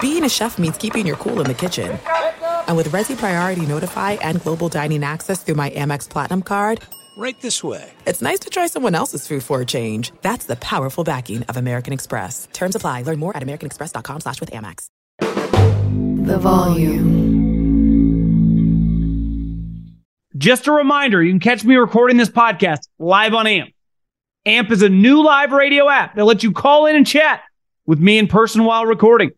Being a chef means keeping your cool in the kitchen. And with Resy Priority Notify and Global Dining Access through my Amex Platinum card, Right this way. it's nice to try someone else's food for a change. That's the powerful backing of American Express. Terms apply. Learn more at americanexpress.com slash with Amex. The volume. Just a reminder, you can catch me recording this podcast live on AMP. AMP is a new live radio app that lets you call in and chat with me in person while recording.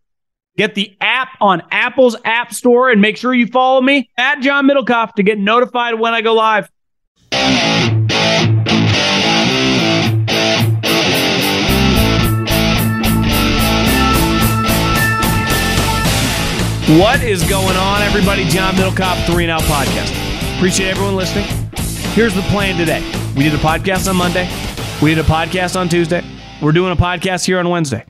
Get the app on Apple's App Store and make sure you follow me at John Middlekauff to get notified when I go live. What is going on, everybody? John Middlekauff, Three and Out Podcast. Appreciate everyone listening. Here's the plan today. We did a podcast on Monday. We did a podcast on Tuesday. We're doing a podcast here on Wednesday.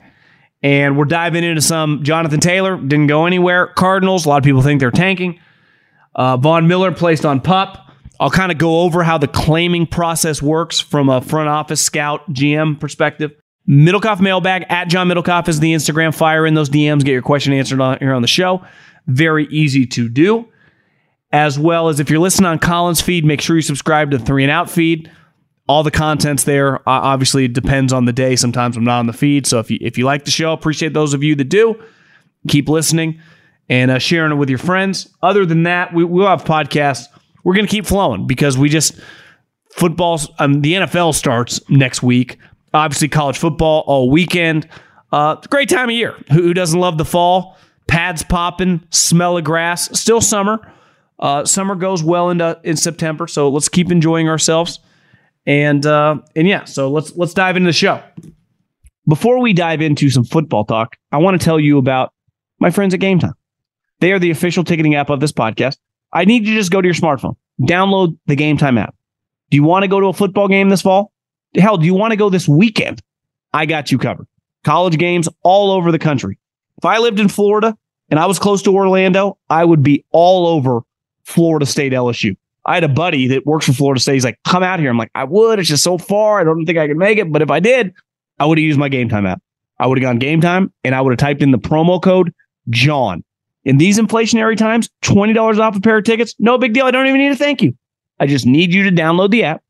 And we're diving into some Jonathan Taylor. Didn't go anywhere. Cardinals. A lot of people think they're tanking. Uh, Von Miller placed on pup. I'll kind of go over how the claiming process works from a front office scout GM perspective. Middlekauff mailbag at John Middlekauff is the Instagram. Fire in those DMs. Get your question answered on, here on the show. Very easy to do. As well as if you're listening on Colin's feed, make sure you subscribe to the Three and Out feed. All the content's there. Obviously, it depends on the day. Sometimes I'm not on the feed. So if you if you like the show, appreciate those of you that do. Keep listening and uh, sharing it with your friends. Other than that, we, we'll have podcasts. We're going to keep flowing because we just football's um, the NFL starts next week. Obviously, college football all weekend. Uh, great time of year. Who, who doesn't love the fall? Pads popping, smell of grass. Still summer. Uh, summer goes well into in September, so let's keep enjoying ourselves. And uh, and yeah, so let's let's dive into the show. Before we dive into some football talk, I want to tell you about my friends at Gametime. They are the official ticketing app of this podcast. I need you to just go to your smartphone, download the Gametime app. Do you want to go to a football game this fall? Hell, do you want to go this weekend? I got you covered. College games all over the country. If I lived in Florida and I was close to Orlando, I would be all over Florida State LSU. I had a buddy that works for Florida State. He's like, come out here. I'm like, I would. It's just so far. I don't think I could make it. But if I did, I would have used my Gametime app. I would have gone Gametime and I would have typed in the promo code John. In these inflationary times, $20 off a pair of tickets, no big deal. I don't even need to thank you. I just need you to download the app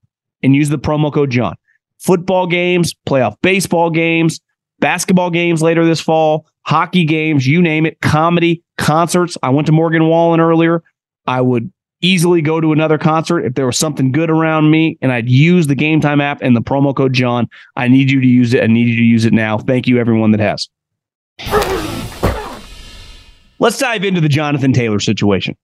and use the promo code John. Football games, playoff baseball games, basketball games later this fall, hockey games, you name it, comedy, concerts. I went to Morgan Wallen earlier. I would easily go to another concert if there was something good around me and I'd use the Gametime app and the promo code John. I need you to use it. I need you to use it now. Thank you, everyone that has. Let's dive into the Jonathan Taylor situation.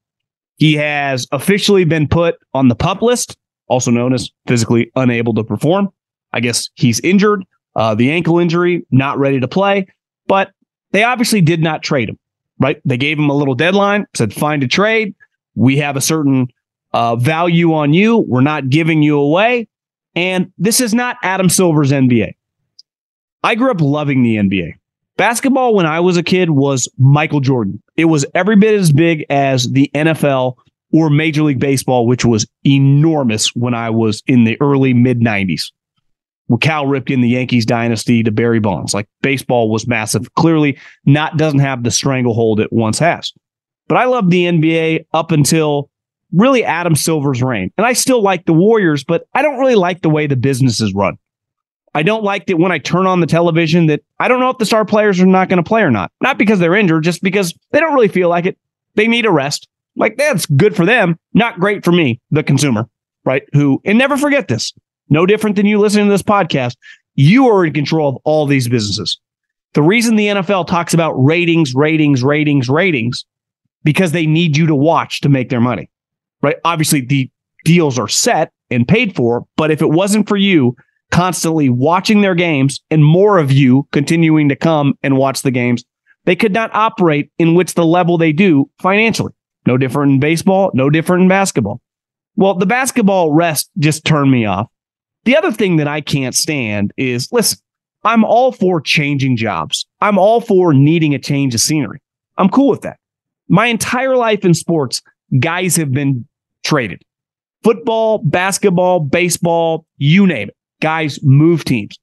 He has officially been put on the pup list, also known as physically unable to perform. I guess he's injured, uh, the ankle injury, not ready to play, but they obviously did not trade him, right? They gave him a little deadline, said, find a trade. We have a certain uh, value on you. We're not giving you away. And this is not Adam Silver's NBA. I grew up loving the NBA. Basketball, when I was a kid, was Michael Jordan. It was every bit as big as the NFL or Major League Baseball, which was enormous when I was in the early mid 90s. With Cal Ripken, the Yankees dynasty to Barry Bonds. Like baseball was massive. Clearly, not doesn't have the stranglehold it once has. But I loved the NBA up until really Adam Silver's reign. And I still like the Warriors, but I don't really like the way the business is run. I don't like that when I turn on the television that I don't know if the star players are not going to play or not. Not because they're injured, just because they don't really feel like it. They need a rest. Like that's good for them, not great for me, the consumer, right? Who, and never forget this, no different than you listening to this podcast. You are in control of all these businesses. The reason the NFL talks about ratings, ratings, ratings, ratings, because they need you to watch to make their money, right? Obviously, the deals are set and paid for, but if it wasn't for you constantly watching their games and more of you continuing to come and watch the games, They could not operate in which the level they do financially. No different in baseball, no different in basketball. Well, the basketball rest just turned me off. The other thing that I can't stand is listen, I'm all for changing jobs. I'm all for needing a change of scenery. I'm cool with that. My entire life in sports, guys have been traded. Football, basketball, baseball, you name it. Guys move teams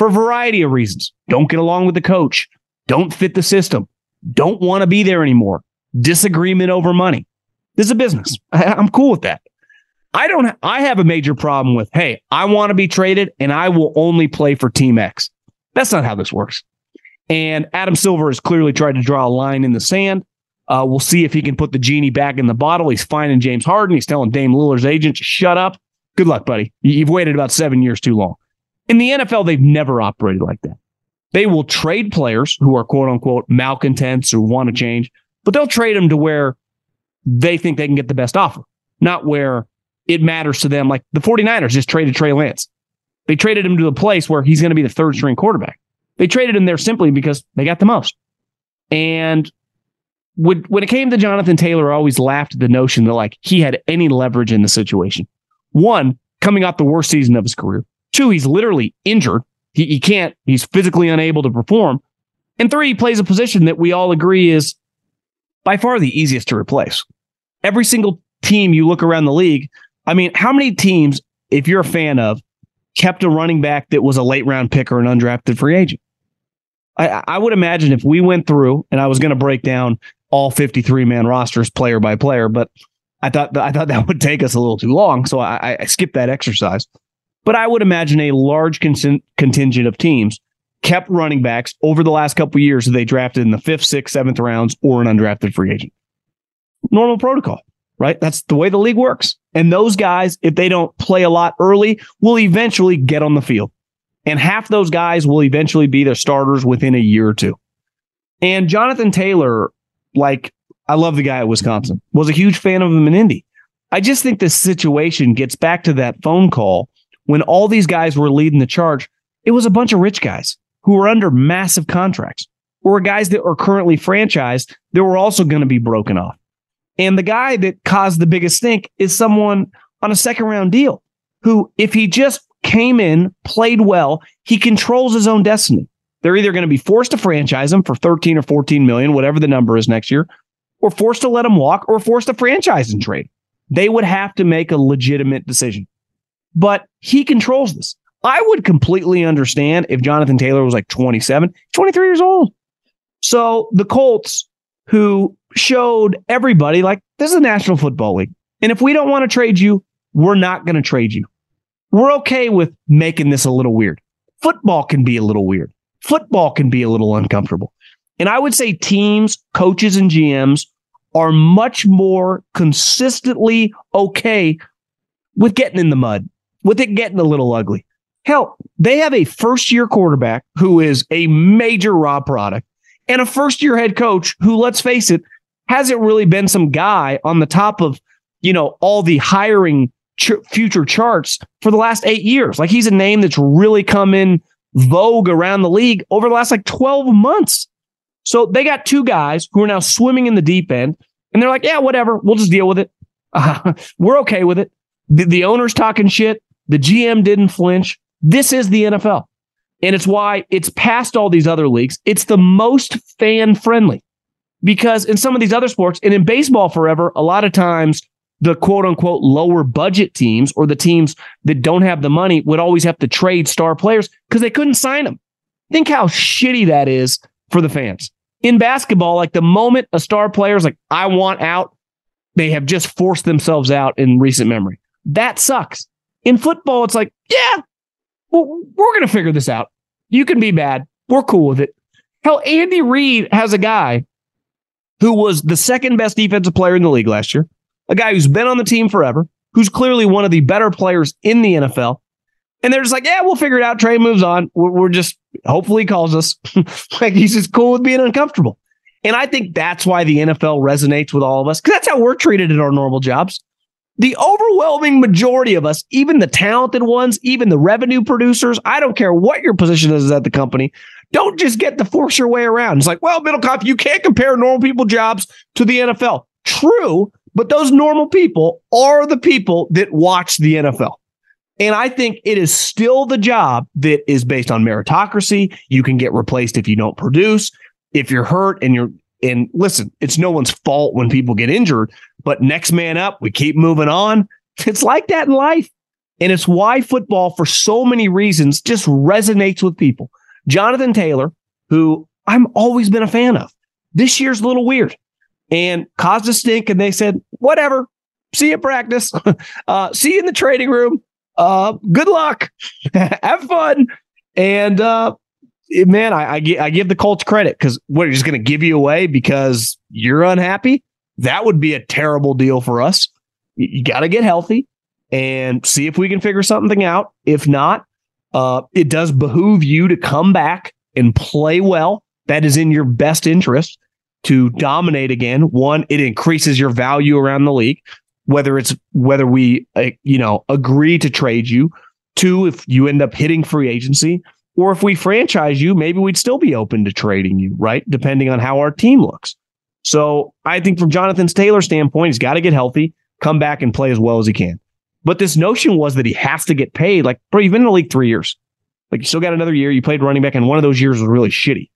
for a variety of reasons. Don't get along with the coach, don't fit the system, don't want to be there anymore, disagreement over money. This is a business. I'm cool with that. I don't I have a major problem with, hey, I want to be traded and I will only play for team X. That's not how this works. And Adam Silver has clearly tried to draw a line in the sand. Uh, we'll see if he can put the genie back in the bottle. He's finding James Harden. He's telling Dame Lillard's agent, shut up. Good luck, buddy. You've waited about seven years too long. In the NFL, they've never operated like that. They will trade players who are quote unquote malcontents or want to change, but they'll trade them to where they think they can get the best offer, not where it matters to them. Like the 49ers just traded Trey Lance. They traded him to the place where he's going to be the third string quarterback. They traded him there simply because they got the most. And when, when it came to Jonathan Taylor, I always laughed at the notion that like he had any leverage in the situation. One, coming off the worst season of his career. Two, he's literally injured. He, he can't, he's physically unable to perform. And three, he plays a position that we all agree is by far the easiest to replace. Every single team you look around the league, I mean, how many teams, if you're a fan of, kept a running back that was a late round pick or an undrafted free agent? I, I would imagine if we went through and I was going to break down all 53 man rosters player by player, but I thought I thought that would take us a little too long, so I, I skipped that exercise. But I would imagine a large con- contingent of teams kept running backs over the last couple years that they drafted in the fifth, sixth, seventh rounds or an undrafted free agent. Normal protocol, right? That's the way the league works. And those guys, if they don't play a lot early, will eventually get on the field. And half those guys will eventually be their starters within a year or two. And Jonathan Taylor, like, I love the guy at Wisconsin, was a huge fan of him in Indy. I just think this situation gets back to that phone call when all these guys were leading the charge. It was a bunch of rich guys who were under massive contracts or guys that are currently franchised that were also going to be broken off. And the guy that caused the biggest stink is someone on a second round deal who, if he just came in, played well, he controls his own destiny. They're either going to be forced to franchise him for 13 or 14 million, whatever the number is next year, or forced to let him walk or forced to franchise and trade. They would have to make a legitimate decision. But he controls this. I would completely understand if Jonathan Taylor was like 27, 23 years old. So the Colts, who showed everybody like this is a National Football League. And if we don't want to trade you, we're not going to trade you. We're okay with making this a little weird. Football can be a little weird. Football can be a little uncomfortable. And I would say teams, coaches, and GMs are much more consistently okay with getting in the mud, with it getting a little ugly. Hell, they have a first year quarterback who is a major raw product and a first year head coach who, let's face it, hasn't really been some guy on the top of, you know, all the hiring ch- future charts for the last eight years. Like he's a name that's really come in vogue around the league over the last like 12 months. So they got two guys who are now swimming in the deep end and they're like, yeah, whatever. We'll just deal with it. Uh, we're okay with it. The, the owner's talking shit. The GM didn't flinch. This is the NFL. And it's why it's past all these other leagues. It's the most fan friendly because in some of these other sports and in baseball forever, a lot of times the quote unquote lower budget teams or the teams that don't have the money would always have to trade star players because they couldn't sign them. Think how shitty that is for the fans. In basketball, like the moment a star player is like, I want out, they have just forced themselves out in recent memory. That sucks. In football, it's like, yeah, well, we're going to figure this out. You can be bad. We're cool with it. Hell, Andy Reid has a guy who was the second best defensive player in the league last year, a guy who's been on the team forever, who's clearly one of the better players in the NFL. And they're just like, yeah, we'll figure it out. Trey moves on. We're, we're just, hopefully, he calls us. like he's just cool with being uncomfortable. And I think that's why the NFL resonates with all of us because that's how we're treated in our normal jobs the overwhelming majority of us, even the talented ones, even the revenue producers, I don't care what your position is at the company, Don't just get to force your way around. It's like, well, Middlekauff, you can't compare normal people jobs to the NFL. True, but those normal people are the people that watch the NFL. And I think it is still the job that is based on meritocracy. You can get replaced if you don't produce. If you're hurt and you're and listen, it's no one's fault when people get injured, but next man up, we keep moving on. It's like that in life. And it's why football, for so many reasons, just resonates with people. Jonathan Taylor, who I'm always been a fan of, this year's a little weird and caused a stink. And they said, whatever, see you at practice, uh, see you in the trading room. Uh, good luck, have fun. And uh, man, I, I, I give the Colts credit because are just going to give you away because you're unhappy? That would be a terrible deal for us. You, you got to get healthy and see if we can figure something out. If not, uh, it does behoove you to come back and play well. That is in your best interest to dominate again. One, it increases your value around the league, whether it's whether we uh, you know agree to trade you. Two, if you end up hitting free agency, or if we franchise you, maybe we'd still be open to trading you, right? Depending on how our team looks. So I think from Jonathan Taylor's standpoint, he's got to get healthy, come back and play as well as he can. But this notion was that he has to get paid. Like, bro, you've been in the league three years. Like, you still got another year. You played running back, and one of those years was really shitty.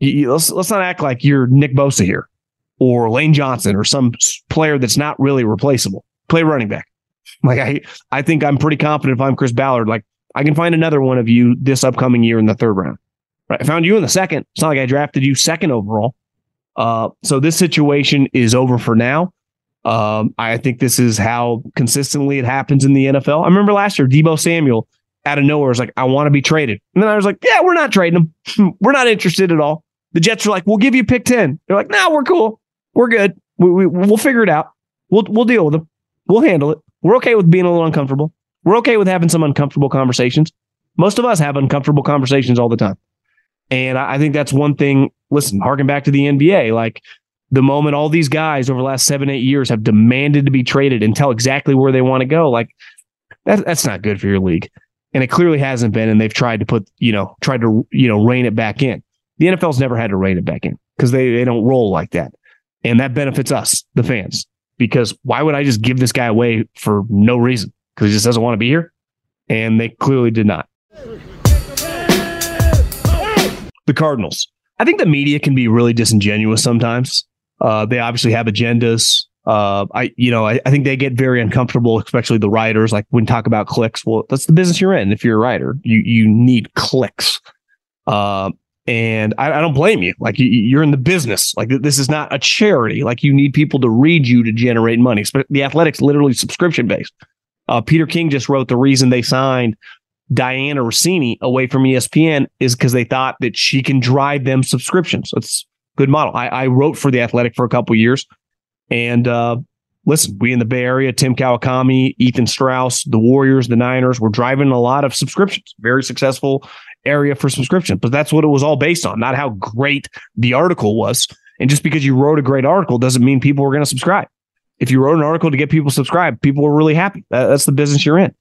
You, let's let's not act like you're Nick Bosa here, or Lane Johnson, or some player that's not really replaceable. Play running back. Like I, I think I'm pretty confident if I'm Chris Ballard. Like I can find another one of you this upcoming year in the third round. Right, I found you in the second. It's not like I drafted you second overall. Uh, so this situation is over for now. Um, I think this is how consistently it happens in the NFL. I remember last year, Deebo Samuel out of nowhere was like, I want to be traded. And then I was like, yeah, we're not trading him. we're not interested at all. The Jets are like, we'll give you pick 10. They're like, no, we're cool. We're good. We, we, we'll figure it out. We'll, we'll deal with them. We'll handle it. We're okay with being a little uncomfortable. We're okay with having some uncomfortable conversations. Most of us have uncomfortable conversations all the time. And I, I think that's one thing. Listen, harken back to the NBA. Like the moment all these guys over the last seven, eight years have demanded to be traded and tell exactly where they want to go, like that, that's not good for your league. And it clearly hasn't been. And they've tried to put, you know, tried to, you know, rein it back in. The NFL's never had to rein it back in because they, they don't roll like that. And that benefits us, the fans, because why would I just give this guy away for no reason? Because he just doesn't want to be here. And they clearly did not. The Cardinals. I think the media can be really disingenuous sometimes. Uh, they obviously have agendas. Uh, I, you know, I, I, think they get very uncomfortable, especially the writers. Like when talk about clicks, well, that's the business you're in. If you're a writer, you you need clicks. Uh, and I, I, don't blame you. Like you, are in the business. Like this is not a charity. Like you need people to read you to generate money. The Athletics literally subscription based. Uh, Peter King just wrote the reason they signed Dianna Russini away from ESPN is because they thought that she can drive them subscriptions. It's good model. I, I wrote for the Athletic for a couple years, and uh, listen, we in the Bay Area, Tim Kawakami, Ethan Strauss, the Warriors, the Niners, were driving a lot of subscriptions. Very successful area for subscription, but that's what it was all based on, not how great the article was. And just because you wrote a great article doesn't mean people were going to subscribe. If you wrote an article to get people subscribed, people were really happy. That's the business you're in.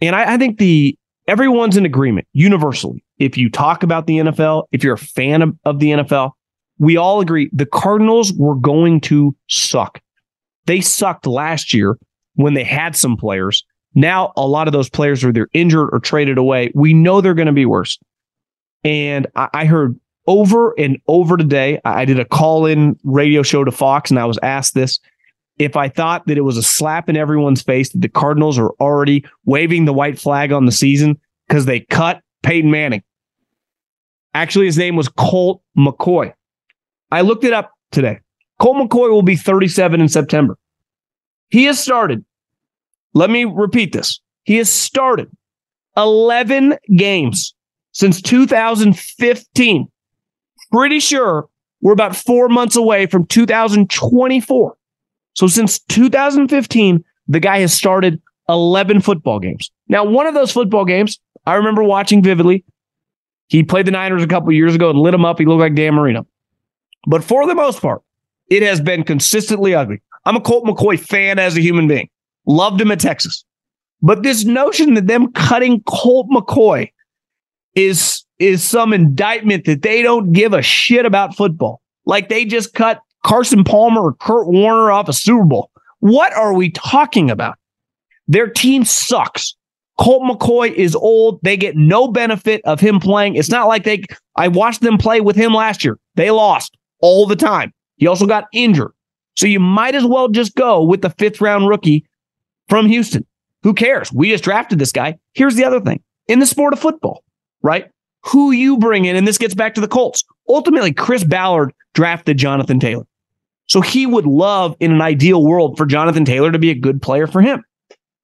And I, I think the everyone's in agreement universally. If you talk about the NFL, if you're a fan of, of the NFL, we all agree the Cardinals were going to suck. They sucked last year when they had some players. Now, a lot of those players are either injured or traded away. We know they're going to be worse. And I, I heard over and over today, I did a call in radio show to Fox and I was asked this if I thought that it was a slap in everyone's face that the Cardinals are already waving the white flag on the season because they cut Peyton Manning. Actually, his name was Colt McCoy. I looked it up today. Colt McCoy will be 37 in September. He has started, let me repeat this. He has started 11 games since 2015. Pretty sure we're about four months away from 2024. So since 2015, the guy has started 11 football games. Now, one of those football games I remember watching vividly. He played the Niners a couple years ago and lit him up. He looked like Dan Marino. But for the most part, it has been consistently ugly. I'm a Colt McCoy fan as a human being. Loved him at Texas. But this notion that them cutting Colt McCoy is is some indictment that they don't give a shit about football. Like they just cut Carson Palmer or Kurt Warner off a Super Bowl. What are we talking about? Their team sucks. Colt McCoy is old. They get no benefit of him playing. It's not like they, I watched them play with him last year. They lost all the time. He also got injured. So you might as well just go with the fifth round rookie from Houston. Who cares? We just drafted this guy. Here's the other thing in the sport of football, right? Who you bring in, and this gets back to the Colts. Ultimately, Chris Ballard drafted Jonathan Taylor. So he would love in an ideal world for Jonathan Taylor to be a good player for him.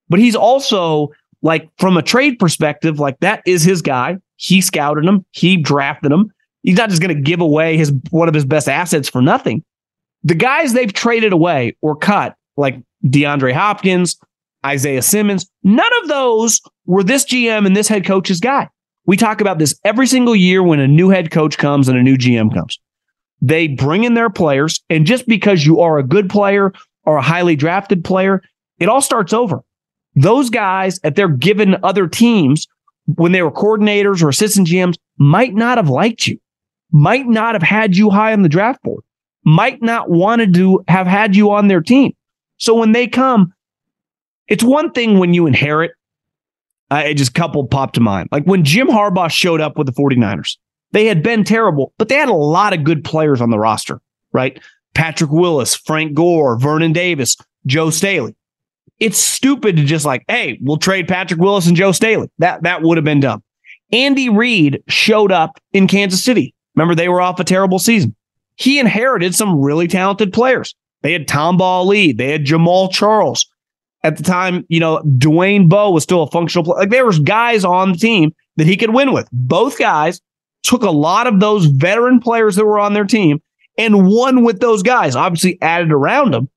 But he's also like from a trade perspective, like that is his guy. He scouted him, he drafted him. He's not just going to give away his one of his best assets for nothing. The guys they've traded away or cut, like DeAndre Hopkins, Isaiah Simmons, none of those were this GM and this head coach's guy. We talk about this every single year when a new head coach comes and a new GM comes. They bring in their players, and just because you are a good player or a highly drafted player, it all starts over. Those guys at their given other teams, when they were coordinators or assistant GMs, might not have liked you, might not have had you high on the draft board, might not wanted to have had you on their team. So when they come, it's one thing when you inherit. I just couple popped to mind. Like when Jim Harbaugh showed up with the 49ers, they had been terrible, but they had a lot of good players on the roster, right? Patrick Willis, Frank Gore, Vernon Davis, Joe Staley. It's stupid to just like, hey, we'll trade Patrick Willis and Joe Staley. That that would have been dumb. Andy Reid showed up in Kansas City. Remember, they were off a terrible season. He inherited some really talented players. They had Tamba Hali, they had Jamaal Charles. At the time, you know, Dwayne Bowe was still a functional player. Like there was guys on the team that he could win with. Both guys took a lot of those veteran players that were on their team and won with those guys, obviously added around them.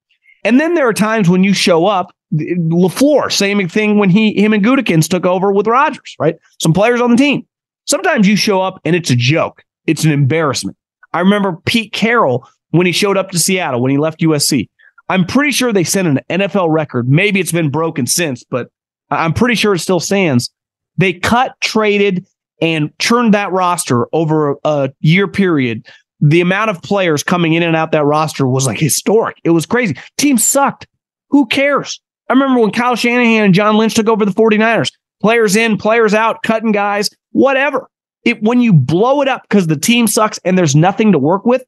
And then there are times when you show up, LaFleur, same thing when he him and Gutekunst took over with Rodgers, right? Some players on the team. Sometimes you show up and it's a joke. It's an embarrassment. I remember Pete Carroll when he showed up to Seattle when he left USC. I'm pretty sure they sent an NFL record. Maybe it's been broken since, but I'm pretty sure it still stands. They cut, traded, and churned that roster over a year period, the amount of players coming in and out that roster was like historic. It was crazy. Team sucked. Who cares? I remember when Kyle Shanahan and John Lynch took over the 49ers. Players in, players out, cutting guys, whatever. It when you blow it up because the team sucks and there's nothing to work with,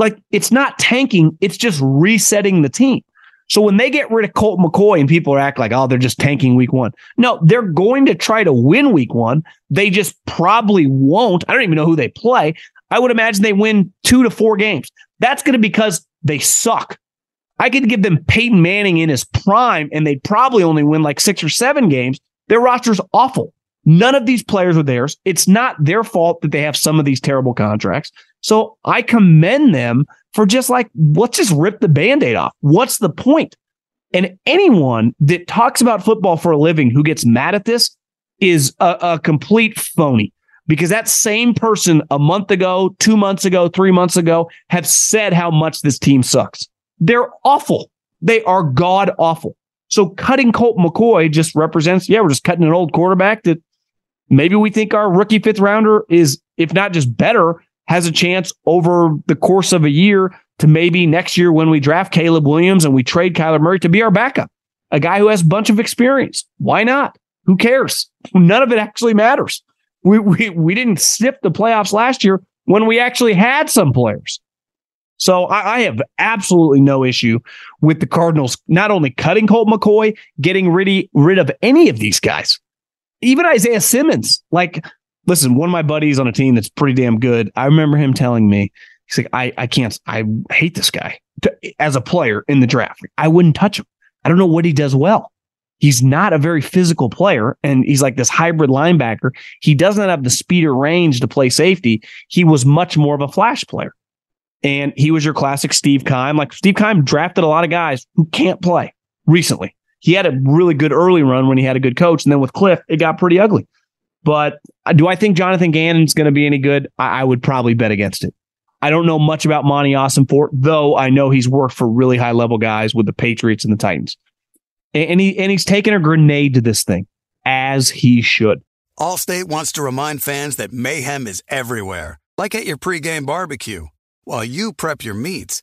like it's not tanking, it's just resetting the team. So when they get rid of Colt McCoy and people act like, oh, they're just tanking week one. No, they're going to try to win week one. They just probably won't. I don't even know who they play. I would imagine they win two to four games. That's going to be because they suck. I could give them Peyton Manning in his prime and they'd probably only win like six or seven games. Their roster's awful. None of these players are theirs. It's not their fault that they have some of these terrible contracts. So I commend them for just like, let's just rip the band aid off. What's the point? And anyone that talks about football for a living who gets mad at this is a, a complete phony because that same person a month ago, two months ago, three months ago have said how much this team sucks. They're awful. They are god awful. So cutting Colt McCoy just represents, yeah, we're just cutting an old quarterback that maybe we think our rookie fifth rounder is, if not just better, has a chance over the course of a year to maybe next year when we draft Caleb Williams and we trade Kyler Murray to be our backup, a guy who has a bunch of experience. Why not? Who cares? None of it actually matters. We, we, we didn't sniff the playoffs last year when we actually had some players. So I, I, have absolutely no issue with the Cardinals not only cutting Colt McCoy, getting rid, rid of any of these guys, even Isaiah Simmons. Like listen, one of my buddies on a team that's pretty damn good. I remember him telling me, he's like, I, I can't, I hate this guy as a player in the draft. I wouldn't touch him. I don't know what he does well. He's not a very physical player, and he's like this hybrid linebacker. He doesn't have the speed or range to play safety. He was much more of a flash player. And he was your classic Steve Keim. Like Steve Keim drafted a lot of guys who can't play recently. He had a really good early run when he had a good coach. And then with Kliff, it got pretty ugly. But uh, do I think Jonathan Gannon's going to be any good? I, I, would probably bet against it. I don't know much about Monti Ossenfort, though I know he's worked for really high level guys with the Patriots and the Titans. And, and he and he's taken a grenade to this thing, as he should. Allstate wants to remind fans that mayhem is everywhere, like at your pregame barbecue. While you prep your meats,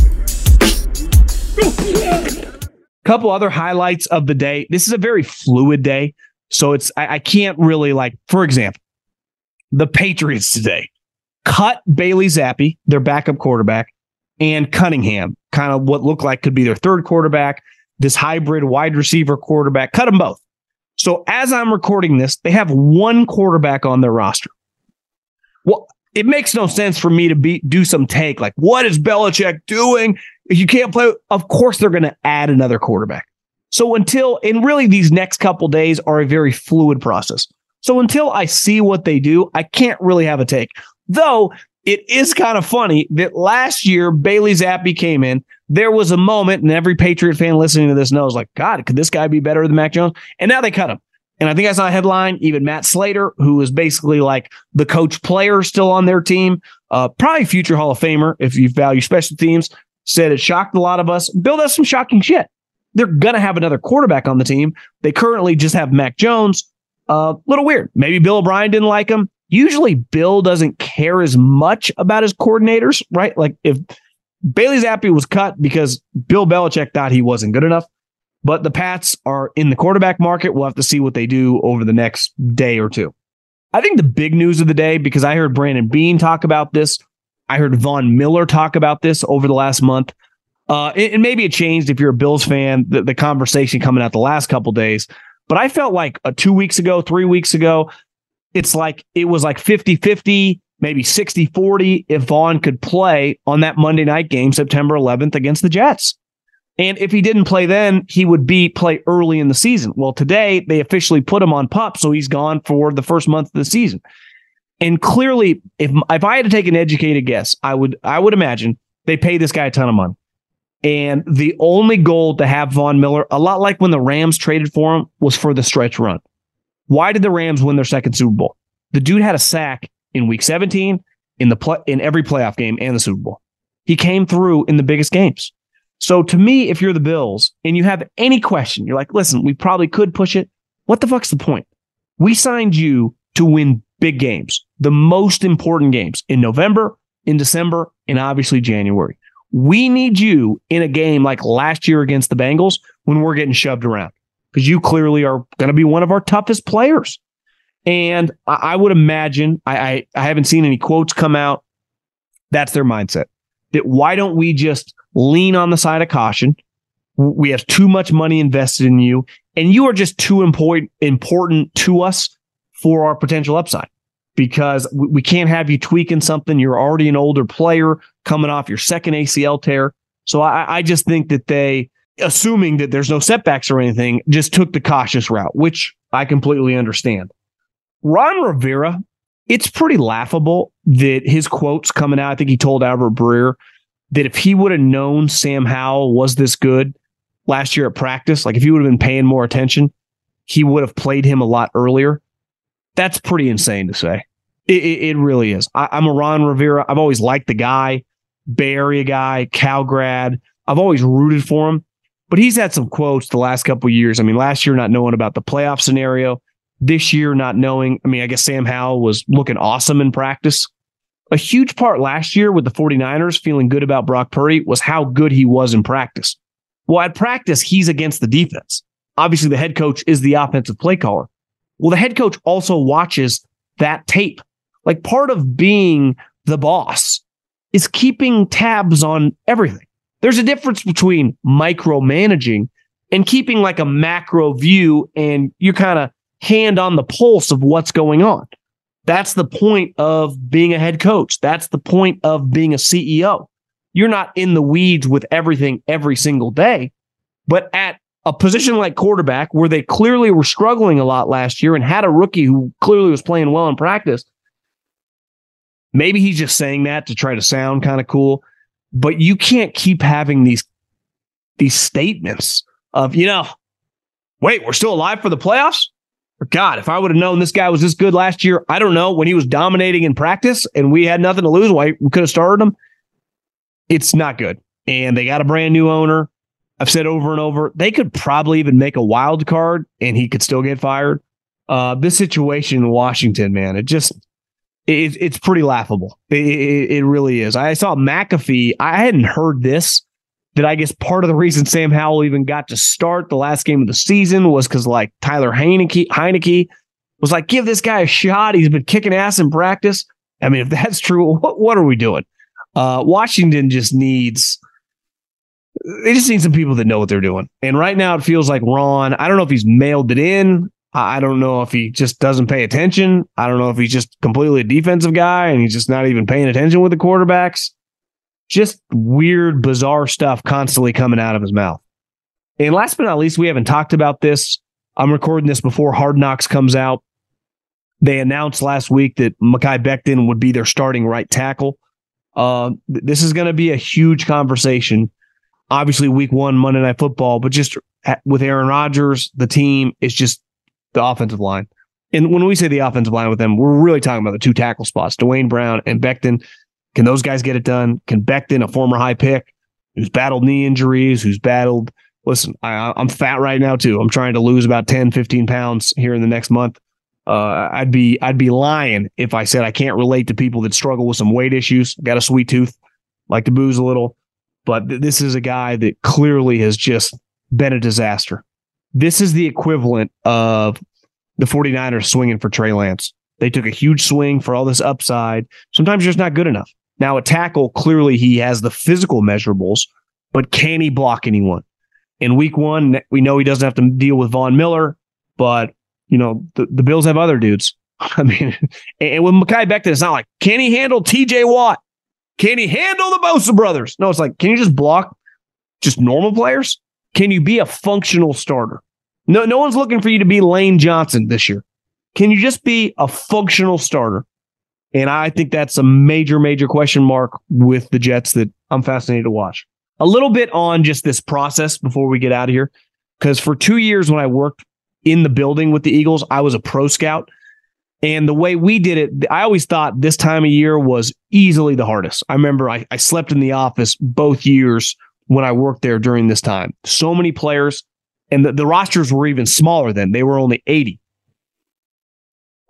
Couple other highlights of the day. This is a very fluid day. So it's I, I can't really like, for example, the Patriots today cut Bailey Zappe, their backup quarterback, and Cunningham, kind of what looked like could be their third quarterback, this hybrid wide receiver quarterback, cut them both. So as I'm recording this, they have one quarterback on their roster. Well, it makes no sense for me to be do some take like, what is Belichick doing? If you can't play, of course they're going to add another quarterback. So until, and really these next couple days are a very fluid process. So until I see what they do, I can't really have a take. Though it is kind of funny that last year Bailey Zappe came in. There was a moment, and every Patriot fan listening to this knows, like, God, could this guy be better than Mac Jones? And now they cut him. And I think I saw a headline, even Matt Slater, who is basically like the coach player still on their team, uh, probably future Hall of Famer if you value special teams, said it shocked a lot of us. Bill does some shocking shit. They're going to have another quarterback on the team. They currently just have Mac Jones. A uh, little weird. Maybe Bill O'Brien didn't like him. Usually, Bill doesn't care as much about his coordinators, right? Like if Bailey Zappe was cut because Bill Belichick thought he wasn't good enough. But the Pats are in the quarterback market. We'll have to see what they do over the next day or two. I think the big news of the day, because I heard Brandon Beane talk about this, I heard Von Miller talk about this over the last month. Uh, and, and maybe it changed if you're a Bills fan, the, the conversation coming out the last couple days. But I felt like uh, two weeks ago, three weeks ago, it's like it was like 50 50, maybe 60 40 if Von could play on that Monday night game, September 11th against the Jets. And if he didn't play then, he would be play early in the season. Well, today they officially put him on pup, so he's gone for the first month of the season. And clearly, if if I had to take an educated guess, I would I would imagine they pay this guy a ton of money. And the only goal to have Von Miller, a lot like when the Rams traded for him, was for the stretch run. Why did the Rams win their second Super Bowl? The dude had a sack in week 17 in the play, in every playoff game and the Super Bowl. He came through in the biggest games. So to me, if you're the Bills and you have any question, you're like, listen, we probably could push it. What the fuck's the point? We signed you to win big games, the most important games in November, in December, and obviously January. We need you in a game like last year against the Bengals when we're getting shoved around because you clearly are going to be one of our toughest players. And I, would imagine, I, I, I haven't seen any quotes come out. That's their mindset. That why don't we just lean on the side of caution. We have too much money invested in you, and you are just too important important to us for our potential upside because we can't have you tweaking something. You're already an older player coming off your second ACL tear. So I, I just think that they, assuming that there's no setbacks or anything, just took the cautious route, which I completely understand. Ron Rivera, it's pretty laughable that his quotes coming out. I think he told Albert Breer that if he would have known Sam Howell was this good last year at practice, like if he would have been paying more attention, he would have played him a lot earlier. That's pretty insane to say. It, it, it really is. I, I'm a Ron Rivera. I've always liked the guy, Bay Area guy, Cal grad. I've always rooted for him, but he's had some quotes the last couple years. I mean, last year not knowing about the playoff scenario, this year not knowing. I mean, I guess Sam Howell was looking awesome in practice. A huge part last year with the 49ers feeling good about Brock Purdy was how good he was in practice. Well, at practice, he's against the defense. Obviously, the head coach is the offensive play caller. Well, the head coach also watches that tape. Like part of being the boss is keeping tabs on everything. There's a difference between micromanaging and keeping like a macro view and you're kind of hand on the pulse of what's going on. That's the point of being a head coach. That's the point of being a CEO. You're not in the weeds with everything every single day, but at a position like quarterback where they clearly were struggling a lot last year and had a rookie who clearly was playing well in practice. Maybe he's just saying that to try to sound kind of cool, but you can't keep having these these statements of, you know, wait, we're still alive for the playoffs? God, if I would have known this guy was this good last year, I don't know, when he was dominating in practice and we had nothing to lose, why we could have started him. It's not good. And they got a brand new owner. I've said over and over, they could probably even make a wild card and he could still get fired. Uh, this situation in Washington, man, it just it, it's pretty laughable. It, it, it really is. I saw McAfee. I hadn't heard this. That I guess part of the reason Sam Howell even got to start the last game of the season was because like Taylor Heinicke, Heinicke was like, give this guy a shot. He's been kicking ass in practice. I mean, if that's true, what, what are we doing? Uh, Washington just needs they just need some people that know what they're doing. And right now it feels like Ron, I don't know if he's mailed it in. I don't know if he just doesn't pay attention. I don't know if he's just completely a defensive guy and he's just not even paying attention with the quarterbacks. Just weird, bizarre stuff constantly coming out of his mouth. And last but not least, we haven't talked about this. I'm recording this before Hard Knocks comes out. They announced last week that Mekhi Becton would be their starting right tackle. Uh, this is going to be a huge conversation obviously week one Monday Night Football, but just with Aaron Rodgers, the team is just the offensive line. And when we say the offensive line with them, we're really talking about the two tackle spots, Duane Brown and Becton. Can those guys get it done? Can Becton, a former high pick, who's battled knee injuries, who's battled, listen, I, am fat right now too. I'm trying to lose about 10, 15 pounds here in the next month. Uh, I'd be I'd be lying if I said I can't relate to people that struggle with some weight issues. Got a sweet tooth, like to booze a little but th- this is a guy that clearly has just been a disaster. This is the equivalent of the 49ers swinging for Trey Lance. They took a huge swing for all this upside. Sometimes you're just not good enough. Now, a tackle, clearly he has the physical measurables, but can he block anyone? In week one, we know he doesn't have to deal with Von Miller, but you know, the, the Bills have other dudes. I mean, and with Mekhi Becton, it's not like, can he handle TJ Watt? Can he handle the Bosa brothers? No, it's like, can you just block just normal players? Can you be a functional starter? No, no one's looking for you to be Lane Johnson this year. Can you just be a functional starter? And I think that's a major, major question mark with the Jets that I'm fascinated to watch. A little bit on just this process before we get out of here. Because for two years when I worked in the building with the Eagles, I was a pro scout. And the way we did it, I always thought this time of year was easily the hardest. I remember I, I slept in the office both years when I worked there during this time. So many players, and the, the rosters were even smaller then. They were only 80.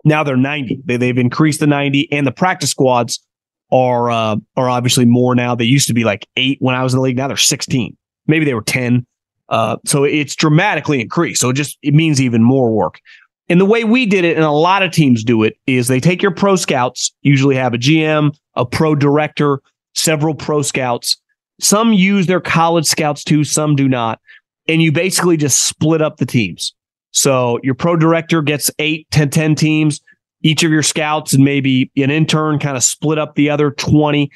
Now they're 90. They, they've increased the 90, and the practice squads are uh, are obviously more now. They used to be like eight when I was in the league. Now they're 16. Maybe they were 10. Uh, so it's dramatically increased. So it just it means even more work. And the way we did it, and a lot of teams do it, is they take your pro scouts, usually have a GM, a pro director, several pro scouts. Some use their college scouts too, some do not. And you basically just split up the teams. So your pro director gets eight, 10, 10 teams. Each of your scouts and maybe an intern kind of split up the other 20.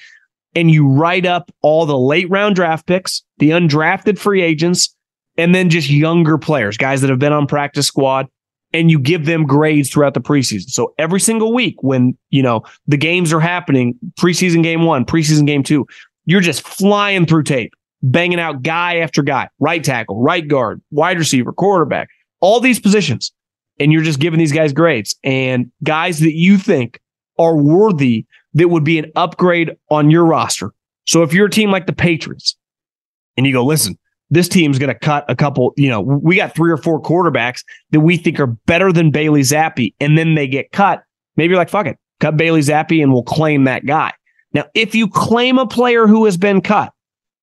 And you write up all the late round draft picks, the undrafted free agents, and then just younger players, guys that have been on practice squad and you give them grades throughout the preseason. So every single week when, you know, the games are happening, preseason game 1, preseason game 2, you're just flying through tape, banging out guy after guy, right tackle, right guard, wide receiver, quarterback, all these positions. And you're just giving these guys grades and guys that you think are worthy that would be an upgrade on your roster. So if you're a team like the Patriots and you go, listen, this team's going to cut a couple, you know, we got three or four quarterbacks that we think are better than Bailey Zappe, and then they get cut. Maybe you're like, fuck it, cut Bailey Zappe and we'll claim that guy. Now, if you claim a player who has been cut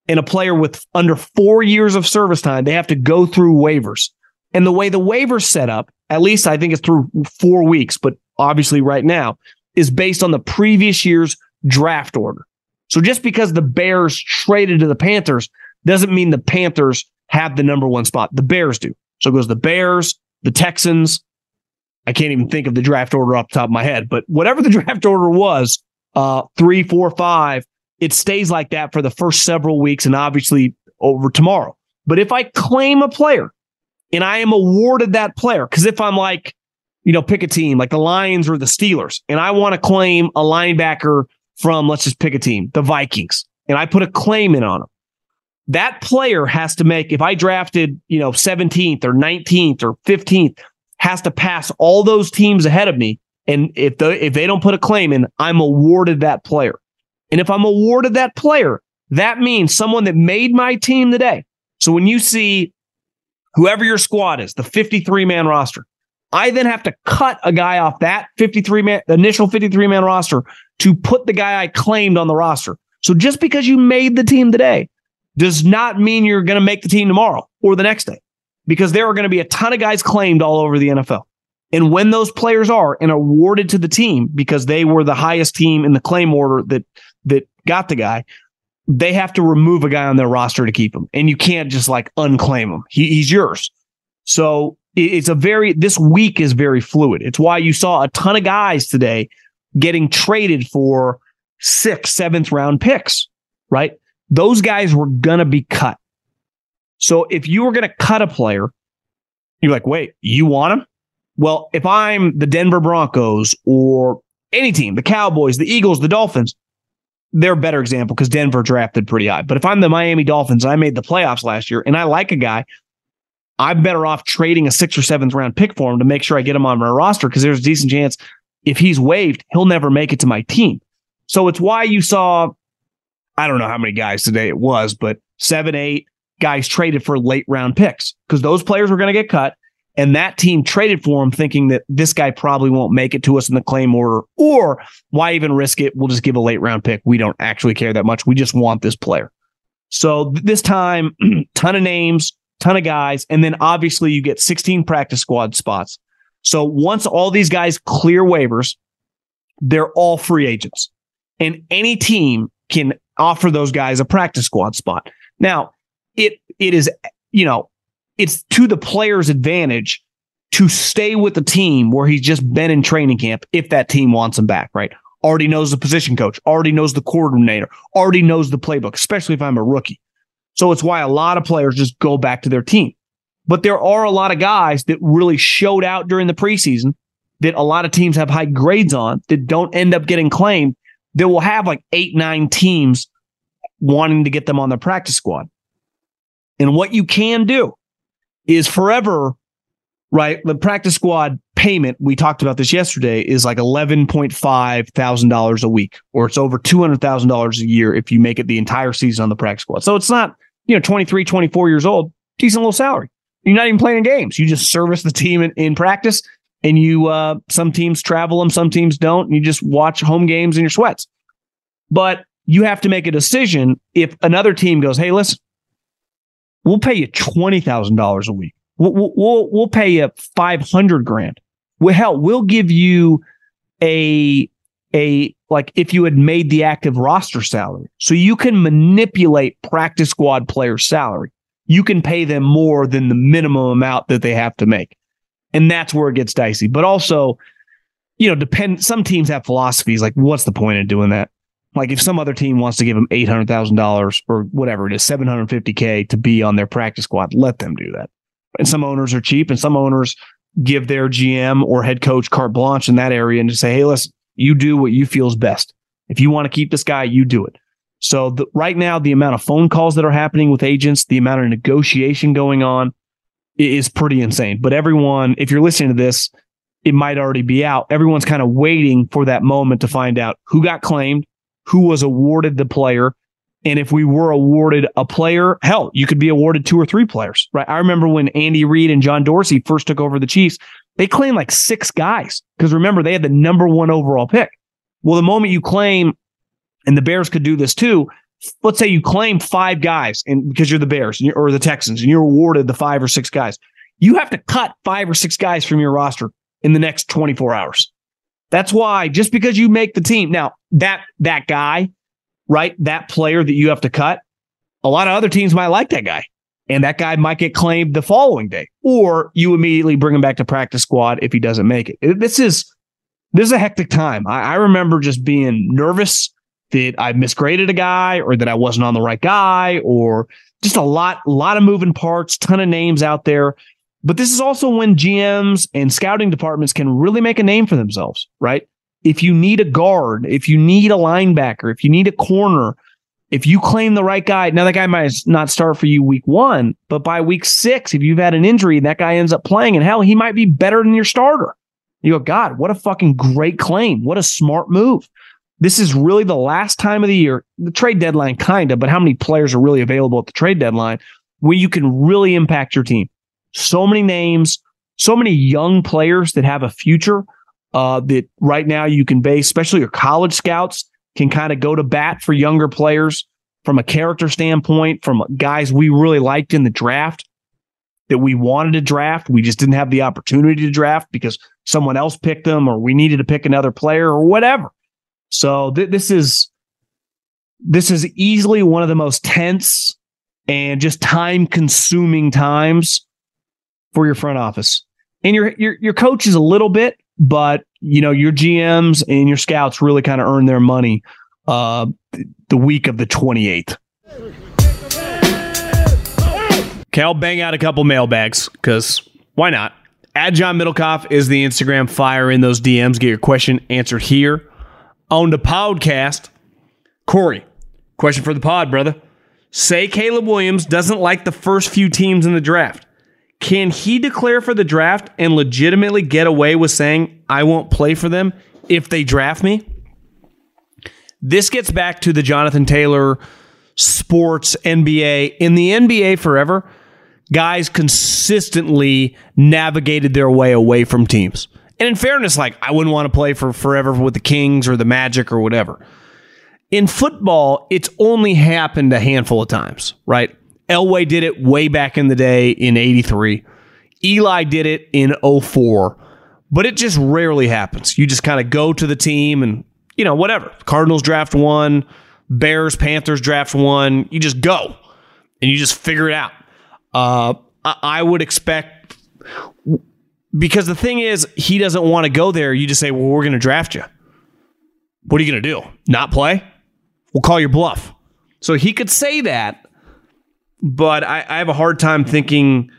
and a player with under four years of service time, they have to go through waivers. And the way the waivers set up, at least I think it's through four weeks, but obviously right now, is based on the previous year's draft order. So just because the Bears traded to the Panthers doesn't mean the Panthers have the number one spot. The Bears do. So it goes the Bears, the Texans. I can't even think of the draft order off the top of my head, but whatever the draft order was, uh, three, four, five, it stays like that for the first several weeks and obviously over tomorrow. But if I claim a player and I am awarded that player, because if I'm like, you know, pick a team like the Lions or the Steelers, and I want to claim a linebacker from, let's just pick a team, the Vikings, and I put a claim in on them that player has to make, if I drafted, you know, 17th or 19th or 15th, has to pass all those teams ahead of me. And if the, if they don't put a claim in, I'm awarded that player. And if I'm awarded that player, that means someone that made my team today. So when you see whoever your squad is, the 53 man roster, I then have to cut a guy off that 53 man, initial 53 man roster to put the guy I claimed on the roster. So just because you made the team today does not mean you're going to make the team tomorrow or the next day because there are going to be a ton of guys claimed all over the NFL. And when those players are and awarded to the team because they were the highest team in the claim order that that got the guy, they have to remove a guy on their roster to keep him. And you can't just like unclaim him. He, he's yours. So it's a very this week is very fluid. It's why you saw a ton of guys today getting traded for six, seventh round picks, right? Those guys were going to be cut. So if you were going to cut a player, you're like, wait, you want him? Well, if I'm the Denver Broncos or any team, the Cowboys, the Eagles, the Dolphins, they're a better example because Denver drafted pretty high. But if I'm the Miami Dolphins and I made the playoffs last year and I like a guy, I'm better off trading a sixth or seventh round pick for him to make sure I get him on my roster because there's a decent chance if he's waived, he'll never make it to my team. So it's why you saw I don't know how many guys today it was, but seven, eight guys traded for late round picks because those players were going to get cut. And that team traded for him thinking that this guy probably won't make it to us in the claim order. Or why even risk it? We'll just give a late round pick. We don't actually care that much. We just want this player. So this time, ton of names, ton of guys. And then obviously you get 16 practice squad spots. So once all these guys clear waivers, they're all free agents. And any team can offer those guys a practice squad spot. Now, it it is, you know, it's to the player's advantage to stay with the team where he's just been in training camp if that team wants him back, right? Already knows the position coach, already knows the coordinator, already knows the playbook, especially if I'm a rookie. So it's why a lot of players just go back to their team. But there are a lot of guys that really showed out during the preseason that a lot of teams have high grades on that don't end up getting claimed they will have like eight, nine teams wanting to get them on their practice squad. And what you can do is forever, right? The practice squad payment, we talked about this yesterday, is like $11.5 thousand a week, or it's over $200,000 a year if you make it the entire season on the practice squad. So it's not, you know, 23, 24 years old, decent little salary. You're not even playing games. You just service the team in, in practice and you uh, some teams travel them, some teams don't. And you just watch home games in your sweats. But you have to make a decision if another team goes, "Hey, listen, we'll pay you twenty thousand dollars a week. We'll, we'll we'll pay you five hundred grand. Well, hell, we'll give you a a like if you had made the active roster salary, so you can manipulate practice squad players' salary. You can pay them more than the minimum amount that they have to make. And that's where it gets dicey. But also, you know, depend some teams have philosophies like what's the point of doing that? Like if some other team wants to give them eight hundred thousand dollars or whatever it is, seven hundred fifty k to be on their practice squad, let them do that. And some owners are cheap, and some owners give their GM or head coach carte blanche in that area and just say, "Hey, listen, you do what you feel is best. If you want to keep this guy, you do it." So the, right now, the amount of phone calls that are happening with agents, the amount of negotiation going on, is pretty insane. But everyone, if you're listening to this it might already be out. Everyone's kind of waiting for that moment to find out who got claimed, who was awarded the player. And if we were awarded a player, hell, you could be awarded two or three players, right? I remember when Andy Reid and John Dorsey first took over the Chiefs, they claimed like six guys. Because remember, they had the number one overall pick. Well, the moment you claim, and the Bears could do this too, let's say you claim five guys and because you're the Bears or the Texans and you're awarded the five or six guys, you have to cut five or six guys from your roster in the next 24 hours. That's why just because you make the team now that that guy, right, that player that you have to cut, a lot of other teams might like that guy. And that guy might get claimed the following day, or you immediately bring him back to practice squad if he doesn't make it. This is this is a hectic time. I, I remember just being nervous that I misgraded a guy or that I wasn't on the right guy or just a lot, lot of moving parts, ton of names out there. But this is also when GMs and scouting departments can really make a name for themselves, right? If you need a guard, if you need a linebacker, if you need a corner, if you claim the right guy, now that guy might not start for you week one, but by week six, if you've had an injury, and that guy ends up playing, and hell, he might be better than your starter. You go, God, what a fucking great claim. What a smart move. This is really the last time of the year, the trade deadline, kind of, but how many players are really available at the trade deadline where you can really impact your team? So many names, so many young players that have a future uh, that right now you can base, especially your college scouts can kind of go to bat for younger players from a character standpoint, from guys we really liked in the draft that we wanted to draft. We just didn't have the opportunity to draft because someone else picked them or we needed to pick another player or whatever. So th- this is this is easily one of the most tense and just time consuming times for your front office. And your your your coaches a little bit, but you know, your GMs and your scouts really kind of earn their money uh the week of the 28th. Okay, I'll bang out a couple mailbags because why not? At John Middlekauff is the Instagram. Fire in those DMs. Get your question answered here on the podcast. Corey, question for the pod, brother. Say Caleb Williams doesn't like the first few teams in the draft. Can he declare for the draft and legitimately get away with saying, I won't play for them if they draft me? This gets back to the Jonathan Taylor sports NBA. In the NBA forever, guys consistently navigated their way away from teams. And in fairness, like I wouldn't want to play for forever with the Kings or the Magic or whatever. In football, it's only happened a handful of times, right? Elway did it way back in the day in 83. Eli did it in 04. But it just rarely happens. You just kind of go to the team and, you know, whatever. Cardinals draft one, Bears, Panthers draft one. You just go and you just figure it out. Uh, I would expect because the thing is, he doesn't want to go there. You just say, well, we're going to draft you. What are you going to do? Not play? We'll call your bluff. So he could say that, but I, I have a hard time thinking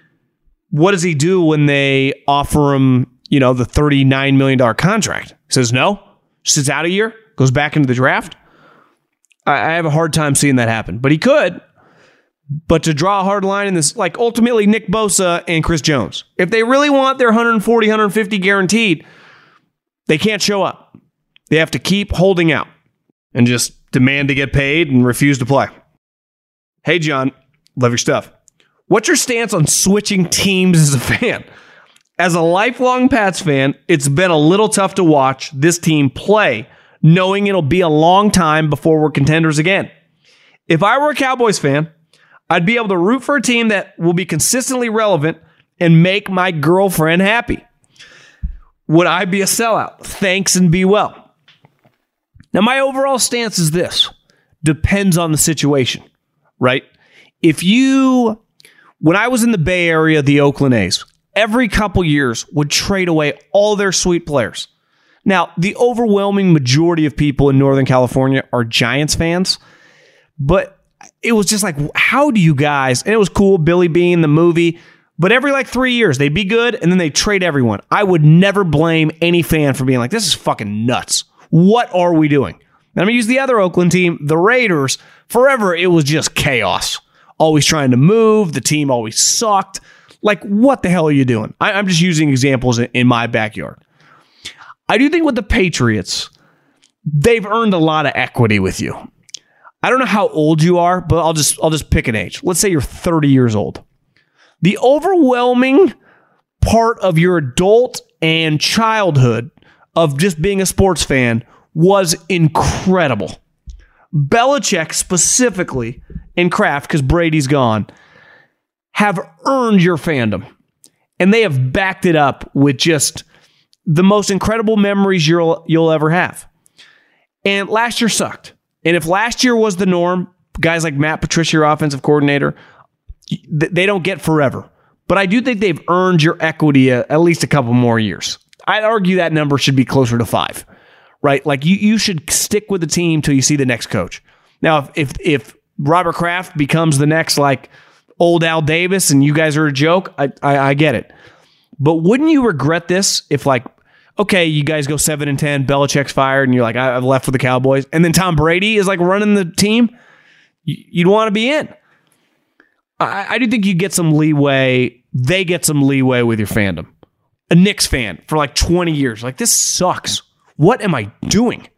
what does he do when they offer him, you know, the $39 million contract? He says no, sits out a year, goes back into the draft. I, I have a hard time seeing that happen, but he could. But to draw a hard line in this, like ultimately Nick Bosa and Chris Jones, if they really want their 140, 150 guaranteed, they can't show up. They have to keep holding out and just demand to get paid and refuse to play. Hey, John, love your stuff. What's your stance on switching teams as a fan? As a lifelong Pats fan, it's been a little tough to watch this team play, knowing it'll be a long time before we're contenders again. If I were a Cowboys fan, I'd be able to root for a team that will be consistently relevant and make my girlfriend happy. Would I be a sellout? Thanks and be well. Now, my overall stance is this depends on the situation, right? If you, when I was in the Bay Area, the Oakland A's, every couple years would trade away all their sweet players. Now, the overwhelming majority of people in Northern California are Giants fans, but it was just like, how do you guys? And it was cool, Billy Beane, the movie. But every like three years, they'd be good and then they trade everyone. I would never blame any fan for being like, this is fucking nuts. What are we doing? And I'm going to use the other Oakland team, the Raiders. Forever, it was just chaos. Always trying to move. The team always sucked. Like, what the hell are you doing? I, am just using examples in, in my backyard. I do think with the Patriots, they've earned a lot of equity with you. I don't know how old you are, but I'll just I'll just pick an age. Let's say you're 30 years old. The overwhelming part of your adult and childhood of just being a sports fan was incredible. Belichick specifically and Kraft, because Brady's gone, have earned your fandom. And they have backed it up with just the most incredible memories you'll you'll ever have. And last year sucked. And if last year was the norm, guys like Matt Patricia, your offensive coordinator, they don't get forever. But I do think they've earned your equity at least a couple more years. I'd argue that number should be closer to five, right? Like you, you should stick with the team till you see the next coach. Now, if if, if Robert Kraft becomes the next like old Al Davis and you guys are a joke, I, I, I get it. But wouldn't you regret this if like okay, you guys go seven and ten, Belichick's fired, and you're like, I've left for the Cowboys, and then Tom Brady is like running the team, you'd want to be in. I, I do think you get some leeway. They get some leeway with your fandom. A Knicks fan for like 20 years, like this sucks. What am I doing?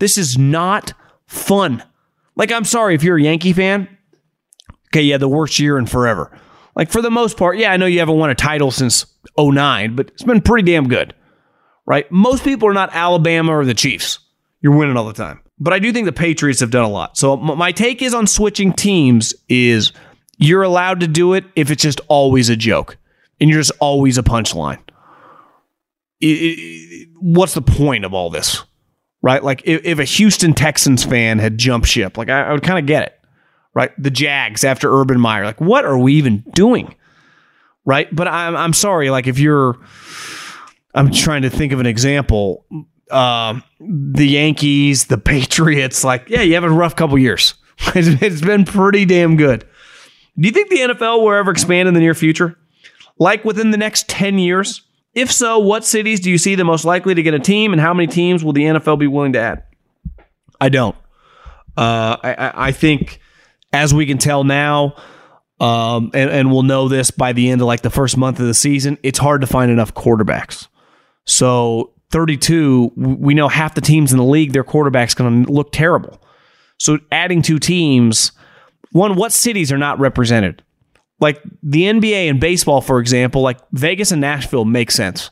This is not fun. Like, I'm sorry if you're a Yankee fan. Okay, yeah, the worst year in forever. Like, for the most part, yeah, I know you haven't won a title since 09, but it's been pretty damn good right? Most people are not Alabama or the Chiefs. You're winning all the time. But I do think the Patriots have done a lot. So my take is on switching teams is you're allowed to do it if it's just always a joke and you're just always a punchline. what's the point of all this? Right? Like if, if, a Houston Texans fan had jumped ship, like I, I would kind of get it. Right? The Jags after Urban Meyer, like what are we even doing? Right? But I'm I'm sorry, like if you're I'm trying to think of an example. Uh, the Yankees, the Patriots, like, yeah, you have a rough couple years. it's been pretty damn good. Do you think the NFL will ever expand in the near future? Like within the next 10 years? If so, what cities do you see the most likely to get a team, and how many teams will the NFL be willing to add? I don't. Uh, I, I think, as we can tell now, um, and, and we'll know this by the end of like the first month of the season, it's hard to find enough quarterbacks. So 32, we know half the teams in the league, their quarterback's going to look terrible. So adding two teams, one, what cities are not represented? Like the NBA and baseball, for example, like Vegas and Nashville make sense.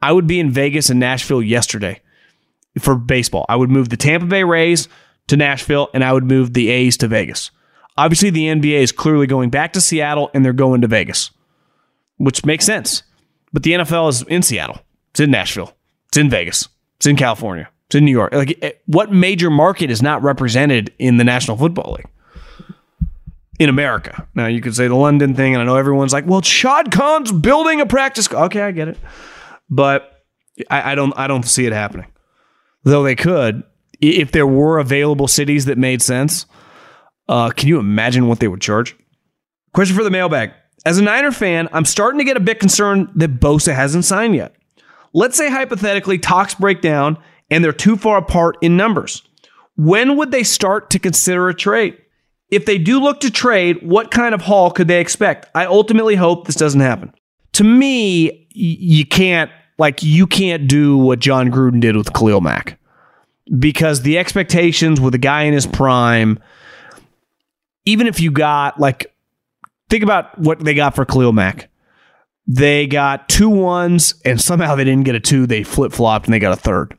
I would be in Vegas and Nashville yesterday for baseball. I would move the Tampa Bay Rays to Nashville and I would move the A's to Vegas. Obviously, the NBA is clearly going back to Seattle and they're going to Vegas, which makes sense. But the NFL is in Seattle. It's in Nashville. It's in Vegas. It's in California. It's in New York. Like, what major market is not represented in the National Football League? In America. Now, you could say the London thing, and I know everyone's like, well, Shad Khan's building a practice. Okay, I get it. But I, I don't I don't see it happening. Though they could, if there were available cities that made sense. Uh, can you imagine what they would charge? Question for the mailbag. As a Niner fan, I'm starting to get a bit concerned that Bosa hasn't signed yet. Let's say hypothetically talks break down and they're too far apart in numbers. When would they start to consider a trade? If they do look to trade, what kind of haul could they expect? I ultimately hope this doesn't happen. To me, you can't like you can't do what Jon Gruden did with Khalil Mack because the expectations with a guy in his prime, even if you got like, think about what they got for Khalil Mack. They got two ones, and somehow they didn't get a two. They flip flopped and they got a third.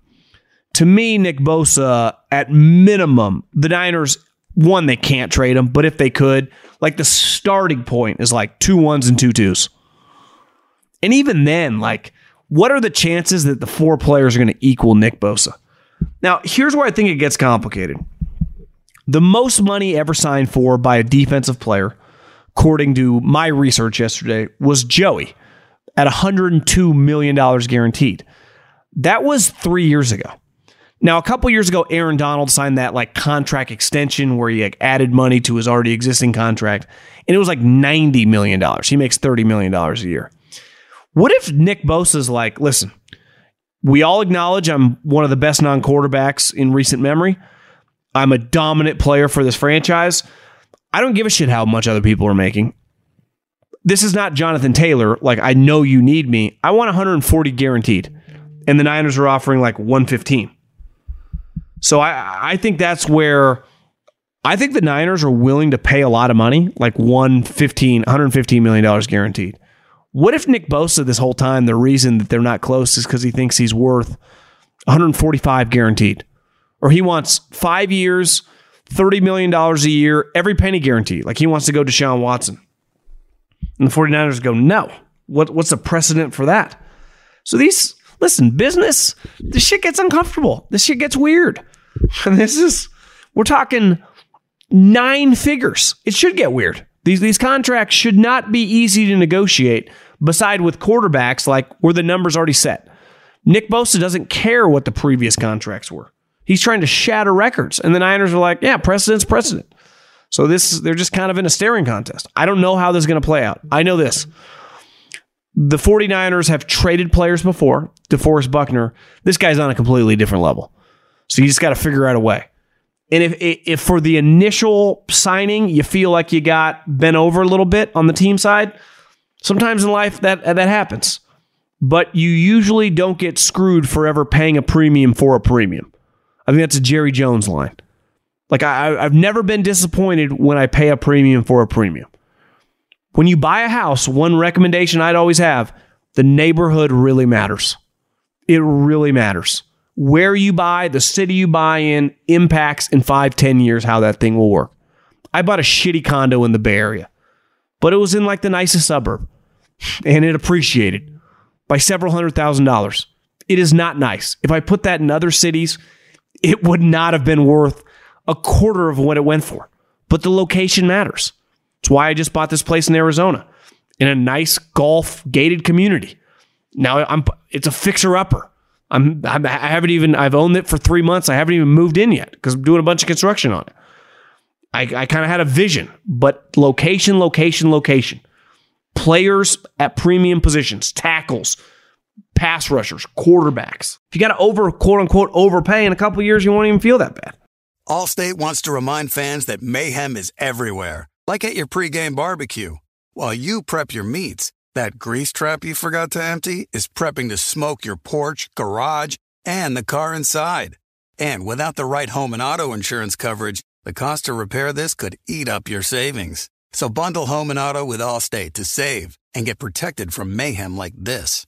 To me, Nick Bosa, at minimum, the Niners, one, they can't trade him, but if they could, like the starting point is like two ones and two twos. And even then, like, what are the chances that the four players are going to equal Nick Bosa? Now, here's where I think it gets complicated. The most money ever signed for by a defensive player according to my research yesterday, was Joey at $102 million guaranteed. That was three years ago. Now, a couple years ago, Aaron Donald signed that like contract extension where he like, added money to his already existing contract, and it was like $90 million. He makes $30 million a year. What if Nick Bosa's like, listen, we all acknowledge I'm one of the best non quarterbacks in recent memory. I'm a dominant player for this franchise. I don't give a shit how much other people are making. This is not Jonathan Taylor. Like, I know you need me. I want 140 guaranteed. and the Niners are offering like 115. So I I think that's where I think the Niners are willing to pay a lot of money, like 115, 115 million dollars guaranteed. What if Nick Bosa this whole time the reason that they're not close is because he thinks he's worth 145 guaranteed, or he wants five years, 30 million dollars a year, every penny guaranteed, like he wants to go to Sean Watson, and the 49ers go no. What what's the precedent for that? So these listen, business, this shit gets uncomfortable. This shit gets weird. And this is we're talking nine figures. It should get weird. These these contracts should not be easy to negotiate beside with quarterbacks like where the numbers already set. Nick Bosa doesn't care what the previous contracts were. He's trying to shatter records. And the Niners are like, yeah, precedent's precedent. So this they're just kind of in a staring contest. I don't know how this is going to play out. I know this. The 49ers have traded players before, DeForest Buckner. This guy's on a completely different level. So you just got to figure out a way. And if, if for the initial signing you feel like you got bent over a little bit on the team side, sometimes in life that that happens. But you usually don't get screwed forever paying a premium for a premium. I think that's a Jerry Jones line. Like I, I've never been disappointed when I pay a premium for a premium. When you buy a house, one recommendation I'd always have the neighborhood really matters. It really matters. Where you buy, the city you buy in impacts in five, ten years how that thing will work. I bought a shitty condo in the Bay Area, but it was in like the nicest suburb and it appreciated by several hundred thousand dollars. It is not nice. If I put that in other cities, it would not have been worth a quarter of what it went for. But the location matters. It's why I just bought this place in Arizona in a nice golf gated community. Now I'm it's a fixer upper. I'm, I'm I haven't even I've owned it for three months. I haven't even moved in yet because I'm doing a bunch of construction on it. I, I kind of had a vision, but location, location, location. Players at premium positions, tackles, pass rushers, quarterbacks. If you got to over quote unquote overpay in a couple years, you won't even feel that bad. Allstate wants to remind fans that mayhem is everywhere, like at your pregame barbecue. While you prep your meats, that grease trap you forgot to empty is prepping to smoke your porch, garage, and the car inside. And without the right home and auto insurance coverage, the cost to repair this could eat up your savings. So bundle home and auto with Allstate to save and get protected from mayhem like this.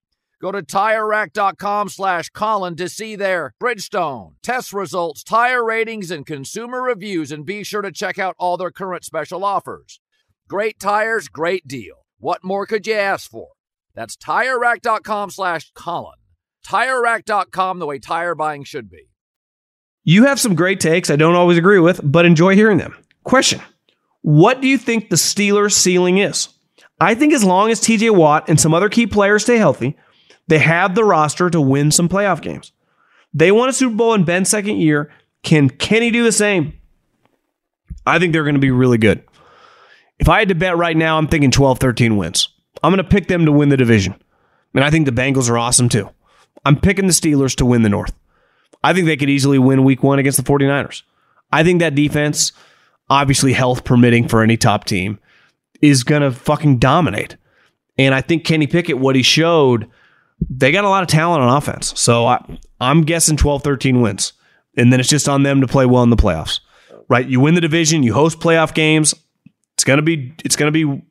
Go to TireRack.com slash Colin to see their Bridgestone, test results, tire ratings, and consumer reviews, and be sure to check out all their current special offers. Great tires, great deal. What more could you ask for? That's TireRack.com slash Colin. TireRack.com, the way tire buying should be. You have some great takes I don't always agree with, but enjoy hearing them. Question What do you think the Steelers' ceiling is? I think as long as TJ Watt and some other key players stay healthy, they have the roster to win some playoff games. They won a Super Bowl in Ben's second year. Can Kenny do the same? I think they're going to be really good. If I had to bet right now, I'm thinking 12, 13 wins. I'm going to pick them to win the division. And I think the Bengals are awesome too. I'm picking the Steelers to win the North. I think they could easily win week one against the 49ers. I think that defense, obviously health permitting for any top team, is going to fucking dominate. And I think Kenny Pickett, what he showed, they got a lot of talent on offense. So I, I'm guessing 12, 13 wins. And then it's just on them to play well in the playoffs. Right? You win the division, you host playoff games. It's gonna be it's gonna be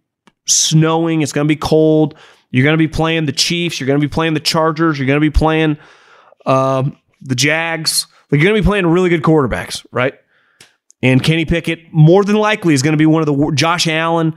snowing, it's gonna be cold. You're gonna be playing the Chiefs, you're gonna be playing the Chargers, you're gonna be playing um, the Jags. Like you're gonna be playing really good quarterbacks, right? And Kenny Pickett more than likely is going to be one of the Josh Allen.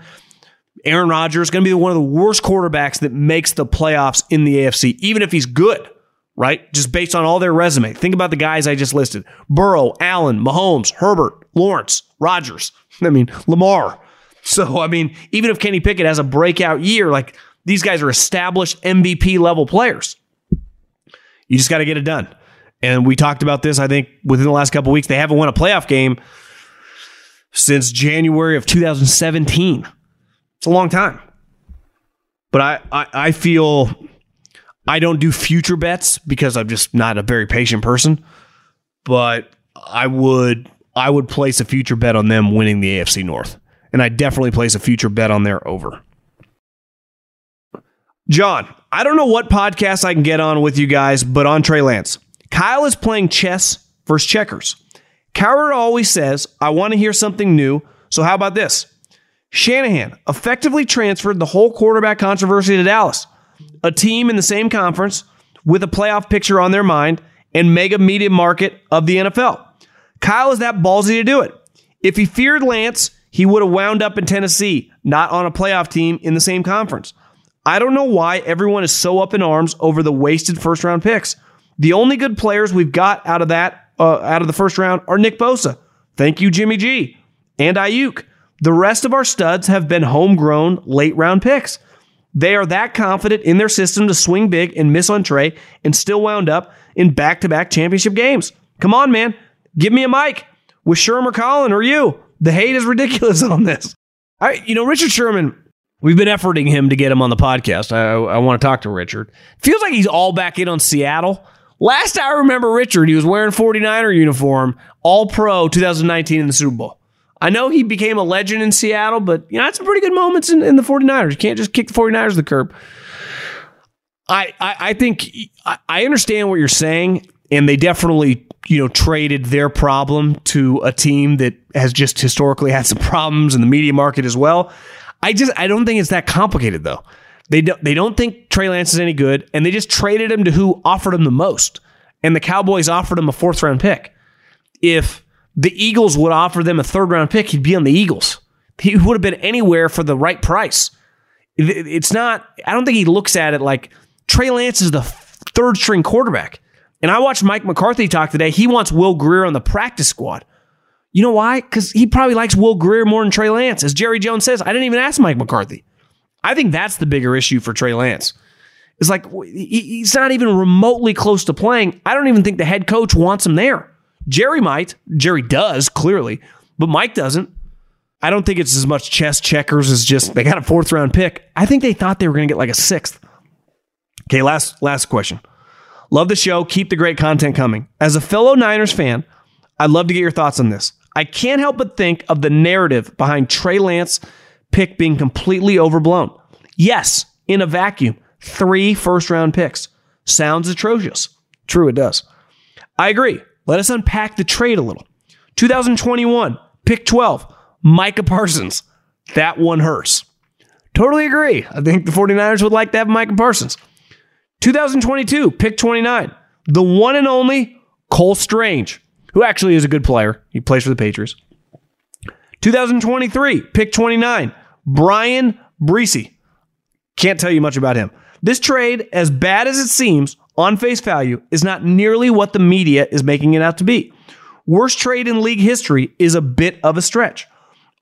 Aaron Rodgers going to be one of the worst quarterbacks that makes the playoffs in the AFC, even if he's good, right? Just based on all their resume. Think about the guys I just listed Burrow, Allen, Mahomes, Herbert, Lawrence, Rodgers. I mean, Lamar. So, I mean, even if Kenny Pickett has a breakout year, like these guys are established MVP level players. You just got to get it done. And we talked about this, I think, within the last couple weeks. They haven't won a playoff game since January of 2017. It's a long time. But I, I, I feel I don't do future bets because I'm just not a very patient person. But I would I would place a future bet on them winning the AFC North. And I definitely place a future bet on their over. John, I don't know what podcast I can get on with you guys, but on Trey Lance. Kyle is playing chess versus checkers. Cowherd always says, I want to hear something new. So how about this? Shanahan effectively transferred the whole quarterback controversy to Dallas, a team in the same conference with a playoff picture on their mind and mega media market of the NFL. Kyle is that ballsy to do it. If he feared Lance, he would have wound up in Tennessee, not on a playoff team in the same conference. I don't know why everyone is so up in arms over the wasted first round picks. The only good players we've got out of that, uh, out of the first round, are Nick Bosa. Thank you, Jimmy G, and Aiyuk. The rest of our studs have been homegrown late round picks. They are that confident in their system to swing big and miss on Trey and still wound up in back to back championship games. Come on, man. Give me a mic with Sherman or Colin or you. The hate is ridiculous on this. I, you know, Richard Sherman We've been efforting him to get him on the podcast. I, I want to talk to Richard. Feels like he's all back in on Seattle. Last I remember Richard, he was wearing 49er uniform, all pro 2019 in the Super Bowl. I know he became a legend in Seattle, but you know, had some pretty good moments in, in the 49ers. You can't just kick the 49ers to the curb. I, I, I think I understand what you're saying, and they definitely, you know, traded their problem to a team that has just historically had some problems in the media market as well. I just I don't think it's that complicated though. They don't they don't think Trey Lance is any good, and they just traded him to who offered him the most. And the Cowboys offered him a fourth round pick. If the Eagles would offer them a third round pick, he'd be on the Eagles. He would have been anywhere for the right price. It's not. I don't think he looks at it like Trey Lance is the third string quarterback. And I watched Mike McCarthy talk today. He wants Will Grier on the practice squad. You know why? Because he probably likes Will Grier more than Trey Lance. As Jerry Jones says, I didn't even ask Mike McCarthy. I think that's the bigger issue for Trey Lance. It's like he's not even remotely close to playing. I don't even think the head coach wants him there. Jerry might. Jerry does, clearly, but Mike doesn't. I don't think it's as much chess checkers as just they got a fourth round pick. I think they thought they were going to get like a sixth. Okay, last last question. Love the show. Keep the great content coming. As a fellow Niners fan, I'd love to get your thoughts on this. I can't help but think of the narrative behind Trey Lance pick being completely overblown. Yes, in a vacuum, three first round picks. Sounds atrocious. True, it does. I agree. Let us unpack the trade a little. 2021, pick 12, Micah Parsons. That one hurts. Totally agree. I think the 49ers would like to have Micah Parsons. 2022, pick 29, the one and only Cole Strange who actually is a good player. He plays for the Patriots. 2023, pick 29, Bryan Bresee. Can't tell you much about him. This trade, as bad as it seems on face value, is not nearly what the media is making it out to be. Worst trade in league history is a bit of a stretch.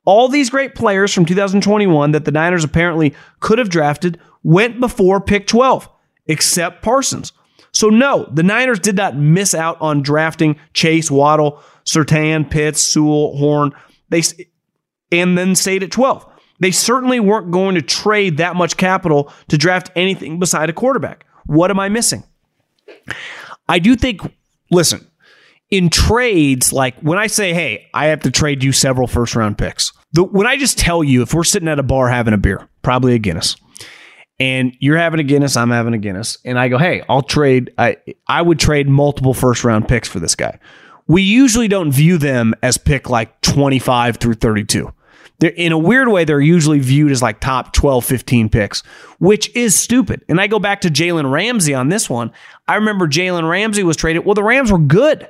All these great players from 2021 that the Niners apparently could have drafted went before pick 12, except Parsons. So, no, the Niners did not miss out on drafting Chase, Waddle, Surtain, Pitts, Sewell, Horn. They and then stayed at 12. They certainly weren't going to trade that much capital to draft anything beside a quarterback. What am I missing? I do think, listen, in trades, like when I say, hey, I have to trade you several first round picks, the, when I just tell you, if we're sitting at a bar having a beer, probably a Guinness, and you're having a Guinness, I'm having a Guinness, and I go, hey, I'll trade. I I would trade multiple first round picks for this guy. We usually don't view them as pick like 25 through 32. They're, in a weird way, they're usually viewed as like top 12, 15 picks, which is stupid. And I go back to Jalen Ramsey on this one. I remember Jalen Ramsey was traded. Well, the Rams were good.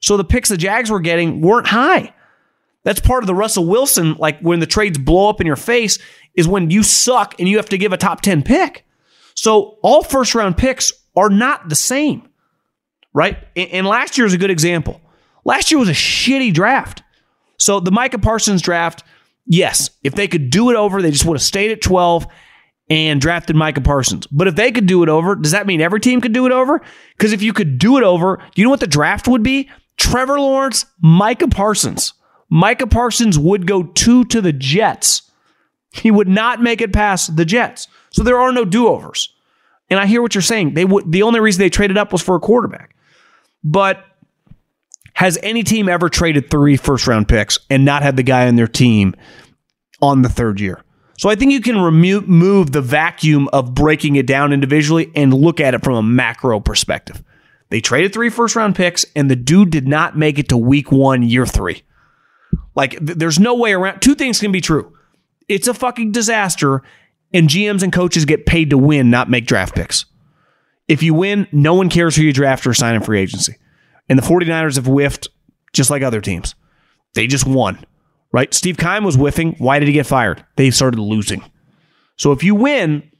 So the picks the Jags were getting weren't high. That's part of the Russell Wilson, like when the trades blow up in your face, is when you suck and you have to give a top 10 pick. So all first round picks are not the same, right? And last year is a good example. Last year was a shitty draft. So the Micah Parsons draft, yes, if they could do it over, they just would have stayed at 12 and drafted Micah Parsons. But if they could do it over, does that mean every team could do it over? Because if you could do it over, you know what the draft would be? Trevor Lawrence, Micah Parsons. Micah Parsons would go two to the Jets. He would not make it past the Jets. So there are no do-overs. And I hear what you're saying. They would the only reason they traded up was for a quarterback. But has any team ever traded three first round picks and not had the guy on their team on the third year? So I think you can remove the vacuum of breaking it down individually and look at it from a macro perspective. They traded three first round picks and the dude did not make it to week one, year three. Like, th- there's no way around. Two things can be true. It's a fucking disaster, and GMs and coaches get paid to win, not make draft picks. If you win, no one cares who you draft or sign in free agency. And the 49ers have whiffed just like other teams. They just won, right? Steve Keim was whiffing. Why did he get fired? They started losing. So if you win,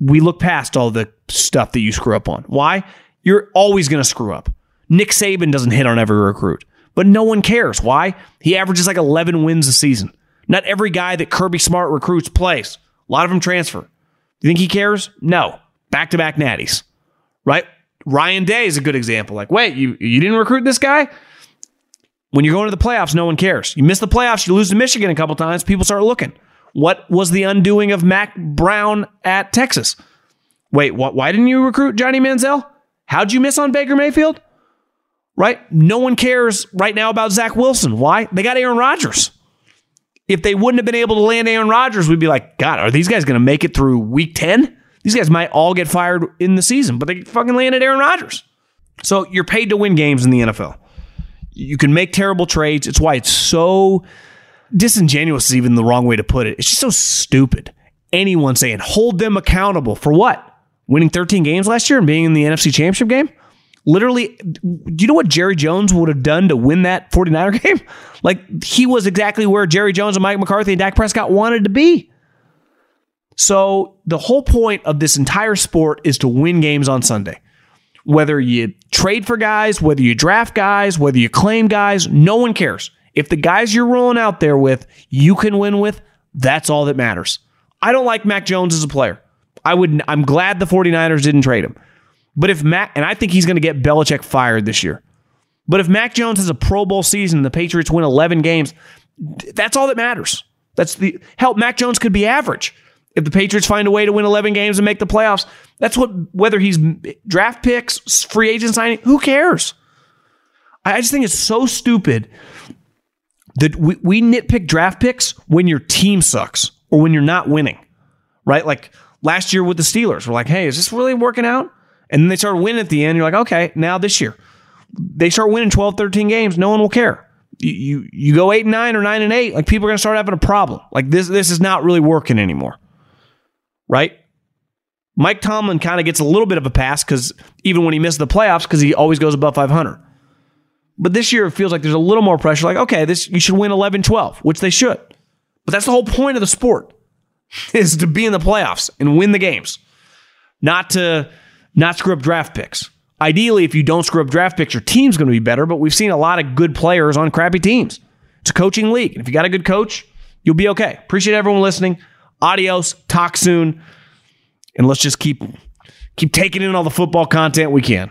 we look past all the stuff that you screw up on. Why? You're always going to screw up. Nick Saban doesn't hit on every recruit but no one cares. Why? He averages like 11 wins a season. Not every guy that Kirby Smart recruits plays. A lot of them transfer. You think he cares? No. Back to back natties, right? Ryan Day is a good example. Like, wait, you, you didn't recruit this guy? When you're going to the playoffs, no one cares. You miss the playoffs, you lose to Michigan a couple times, people start looking. What was the undoing of Mack Brown at Texas? Wait, what, why didn't you recruit Johnny Manziel? How'd you miss on Baker Mayfield? right? No one cares right now about Zach Wilson. Why? They got Aaron Rodgers. If they wouldn't have been able to land Aaron Rodgers, we'd be like, God, are these guys going to make it through week 10? These guys might all get fired in the season, but they fucking landed Aaron Rodgers. So you're paid to win games in the NFL. You can make terrible trades. It's why it's so disingenuous, is even the wrong way to put it. It's just so stupid. Anyone saying, hold them accountable for what? Winning 13 games last year and being in the NFC Championship game? literally, do you know what Jerry Jones would have done to win that 49er game? Like, he was exactly where Jerry Jones and Mike McCarthy and Dak Prescott wanted to be. So, the whole point of this entire sport is to win games on Sunday. Whether you trade for guys, whether you draft guys, whether you claim guys, no one cares. If the guys you're rolling out there with, you can win with, that's all that matters. I don't like Mac Jones as a player. I would I'm glad the 49ers didn't trade him. But if Mac, and I think he's going to get Belichick fired this year. But if Mac Jones has a Pro Bowl season and the Patriots win 11 games, that's all that matters. That's the help. Mac Jones could be average if the Patriots find a way to win 11 games and make the playoffs. That's what whether he's draft picks, free agent signing, who cares? I just think it's so stupid that we, we nitpick draft picks when your team sucks or when you're not winning, right? Like last year with the Steelers, we're like, hey, is this really working out? And then they start winning at the end. You're like, okay, now this year. They start winning 12, 13 games. No one will care. You, you, you go eight and nine or nine and eight, like people are going to start having a problem. Like this, this is not really working anymore. Right? Mike Tomlin kind of gets a little bit of a pass because even when he missed the playoffs, because he always goes above 500. But this year it feels like there's a little more pressure. Like, okay, this you should win 11, 12, which they should. But that's the whole point of the sport is to be in the playoffs and win the games, not to not screw up draft picks. Ideally, if you don't screw up draft picks, your team's going to be better, but we've seen a lot of good players on crappy teams. It's a coaching league. And if you got a good coach, you'll be okay. Appreciate everyone listening. Adios. Talk soon. And let's just keep keep taking in all the football content we can.